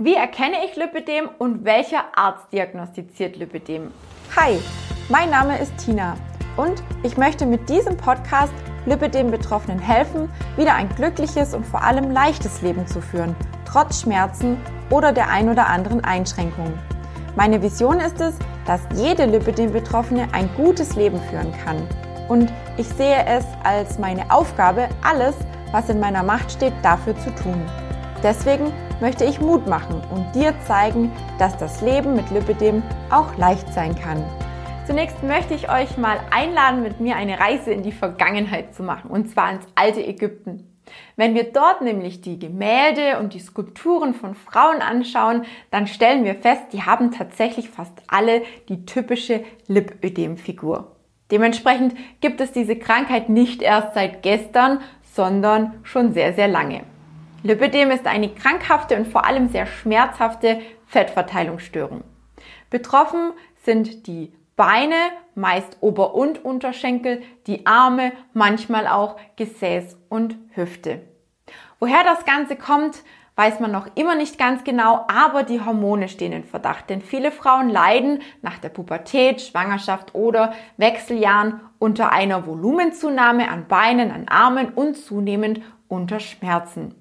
Wie erkenne ich Lipidem und welcher Arzt diagnostiziert Lipidem? Hi, mein Name ist Tina und ich möchte mit diesem Podcast Lipidem-Betroffenen helfen, wieder ein glückliches und vor allem leichtes Leben zu führen, trotz Schmerzen oder der ein oder anderen Einschränkung. Meine Vision ist es, dass jede Lipidem-Betroffene ein gutes Leben führen kann. Und ich sehe es als meine Aufgabe, alles, was in meiner Macht steht, dafür zu tun. Deswegen möchte ich Mut machen und dir zeigen, dass das Leben mit Lipidem auch leicht sein kann. Zunächst möchte ich euch mal einladen, mit mir eine Reise in die Vergangenheit zu machen, und zwar ins alte Ägypten. Wenn wir dort nämlich die Gemälde und die Skulpturen von Frauen anschauen, dann stellen wir fest, die haben tatsächlich fast alle die typische Lipödem-Figur. Dementsprechend gibt es diese Krankheit nicht erst seit gestern, sondern schon sehr, sehr lange. Lipödem ist eine krankhafte und vor allem sehr schmerzhafte Fettverteilungsstörung. Betroffen sind die Beine, meist Ober- und Unterschenkel, die Arme, manchmal auch Gesäß und Hüfte. Woher das Ganze kommt, weiß man noch immer nicht ganz genau, aber die Hormone stehen in Verdacht, denn viele Frauen leiden nach der Pubertät, Schwangerschaft oder Wechseljahren unter einer Volumenzunahme an Beinen, an Armen und zunehmend unter Schmerzen.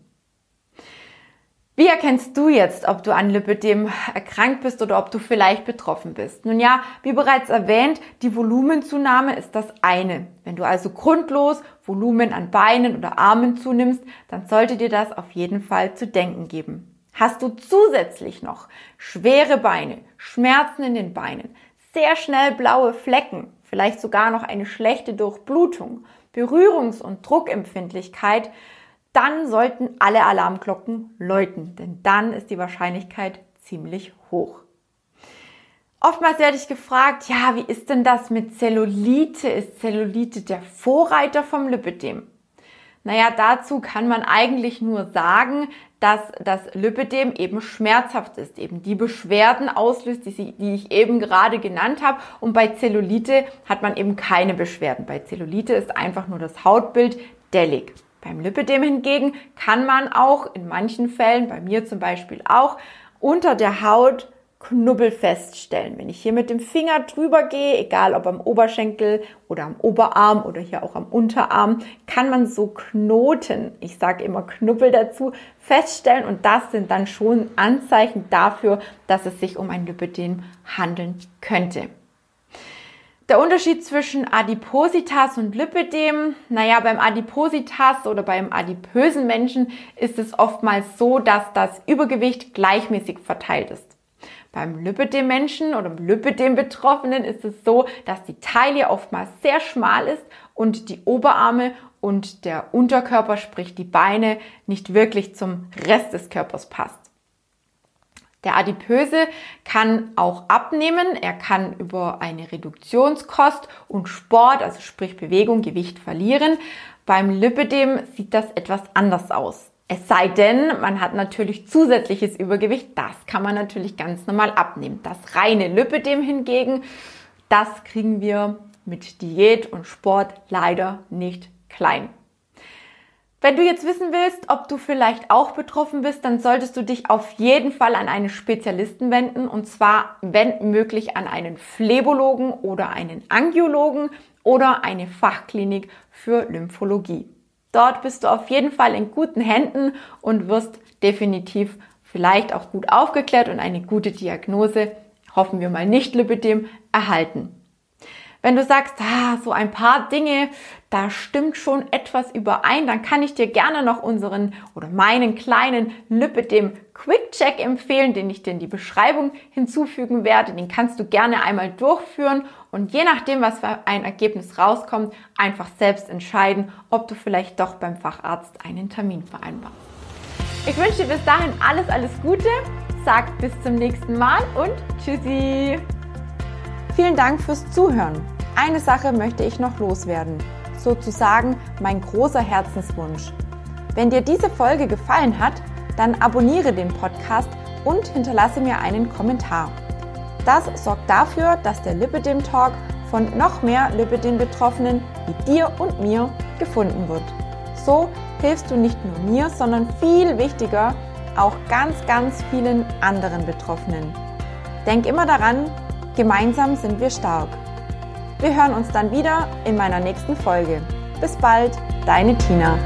Wie erkennst du jetzt, ob du an Lipidem erkrankt bist oder ob du vielleicht betroffen bist? Nun ja, wie bereits erwähnt, die Volumenzunahme ist das eine. Wenn du also grundlos Volumen an Beinen oder Armen zunimmst, dann sollte dir das auf jeden Fall zu denken geben. Hast du zusätzlich noch schwere Beine, Schmerzen in den Beinen, sehr schnell blaue Flecken, vielleicht sogar noch eine schlechte Durchblutung, Berührungs- und Druckempfindlichkeit, dann sollten alle Alarmglocken läuten, denn dann ist die Wahrscheinlichkeit ziemlich hoch. Oftmals werde ich gefragt, ja, wie ist denn das mit Zellulite? Ist Zellulite der Vorreiter vom Lipidem? Naja, dazu kann man eigentlich nur sagen, dass das Lipidem eben schmerzhaft ist, eben die Beschwerden auslöst, die, ich eben gerade genannt habe. Und bei Zellulite hat man eben keine Beschwerden. Bei Zellulite ist einfach nur das Hautbild dellig. Beim Lipidem hingegen kann man auch in manchen Fällen, bei mir zum Beispiel auch, unter der Haut Knubbel feststellen. Wenn ich hier mit dem Finger drüber gehe, egal ob am Oberschenkel oder am Oberarm oder hier auch am Unterarm, kann man so Knoten, ich sage immer Knubbel dazu, feststellen und das sind dann schon Anzeichen dafür, dass es sich um ein Lipidem handeln könnte. Der Unterschied zwischen Adipositas und Lipidem, naja, beim Adipositas oder beim adipösen Menschen ist es oftmals so, dass das Übergewicht gleichmäßig verteilt ist. Beim Lipidem-Menschen oder Lipidem-Betroffenen ist es so, dass die Taille oftmals sehr schmal ist und die Oberarme und der Unterkörper, sprich die Beine, nicht wirklich zum Rest des Körpers passt. Der Adipöse kann auch abnehmen. Er kann über eine Reduktionskost und Sport, also sprich Bewegung, Gewicht verlieren. Beim Lipidem sieht das etwas anders aus. Es sei denn, man hat natürlich zusätzliches Übergewicht. Das kann man natürlich ganz normal abnehmen. Das reine Lipidem hingegen, das kriegen wir mit Diät und Sport leider nicht klein. Wenn du jetzt wissen willst, ob du vielleicht auch betroffen bist, dann solltest du dich auf jeden Fall an einen Spezialisten wenden und zwar, wenn möglich, an einen Phlebologen oder einen Angiologen oder eine Fachklinik für Lymphologie. Dort bist du auf jeden Fall in guten Händen und wirst definitiv vielleicht auch gut aufgeklärt und eine gute Diagnose, hoffen wir mal nicht Lipidem, erhalten. Wenn du sagst, ah, so ein paar Dinge, da stimmt schon etwas überein, dann kann ich dir gerne noch unseren oder meinen kleinen Lipidem Quick Check empfehlen, den ich dir in die Beschreibung hinzufügen werde. Den kannst du gerne einmal durchführen und je nachdem, was für ein Ergebnis rauskommt, einfach selbst entscheiden, ob du vielleicht doch beim Facharzt einen Termin vereinbarst. Ich wünsche dir bis dahin alles, alles Gute. Sag bis zum nächsten Mal und tschüssi. Vielen Dank fürs Zuhören. Eine Sache möchte ich noch loswerden. Sozusagen mein großer Herzenswunsch. Wenn dir diese Folge gefallen hat, dann abonniere den Podcast und hinterlasse mir einen Kommentar. Das sorgt dafür, dass der Lipidem Talk von noch mehr Lipidem-Betroffenen wie dir und mir gefunden wird. So hilfst du nicht nur mir, sondern viel wichtiger auch ganz, ganz vielen anderen Betroffenen. Denk immer daran, gemeinsam sind wir stark. Wir hören uns dann wieder in meiner nächsten Folge. Bis bald, deine Tina.